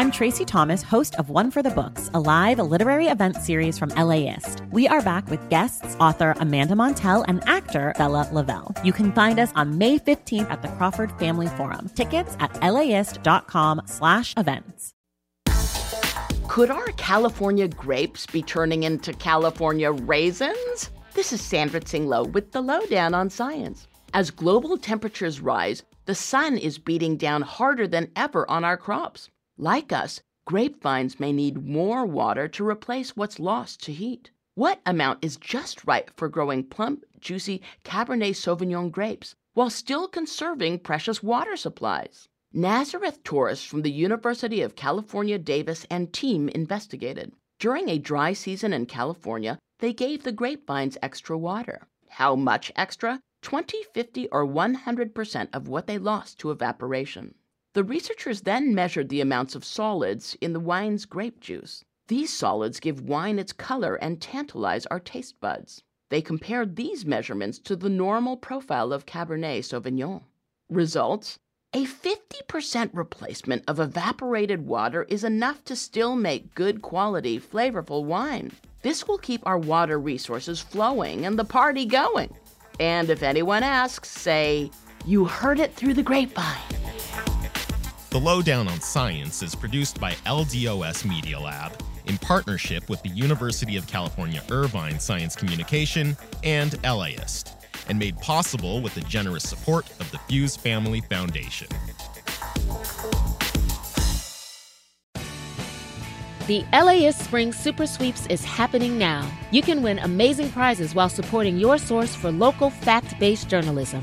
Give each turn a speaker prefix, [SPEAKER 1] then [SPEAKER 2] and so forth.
[SPEAKER 1] I'm Tracy Thomas, host of One for the Books, a live literary event series from LAist. We are back with guests, author Amanda Montell and actor Bella Lavelle. You can find us on May 15th at the Crawford Family Forum. Tickets at laist.com slash events.
[SPEAKER 2] Could our California grapes be turning into California raisins? This is Sandra Tsing Loh with the Loh Down on Science. As global temperatures rise, the sun is beating down harder than ever on our crops. Like us, grapevines may need more water to replace what's lost to heat. What amount is just right for growing plump, juicy Cabernet Sauvignon grapes while still conserving precious water supplies? Nazareth Torres from the University of California, Davis and team investigated. During a dry season in California, they gave the grapevines extra water. How much extra? 20, 50, or 100% of what they lost to evaporation. The researchers then measured the amounts of solids in the wine's grape juice. These solids give wine its color and tantalize our taste buds. They compared these measurements to the normal profile of Cabernet Sauvignon. Results a 50% replacement of evaporated water is enough to still make good quality, flavorful wine. This will keep our water resources flowing and the party going. And if anyone asks, say, You heard it through the grapevine.
[SPEAKER 3] The Loh Down on Science is produced by LDOS Media Lab in partnership with the University of California Irvine Science Communication and LAist, and made possible with the generous support of the Fuse Family Foundation.
[SPEAKER 4] The LAist Spring Super Sweeps is happening now. You can win amazing prizes while supporting your source for local fact based journalism.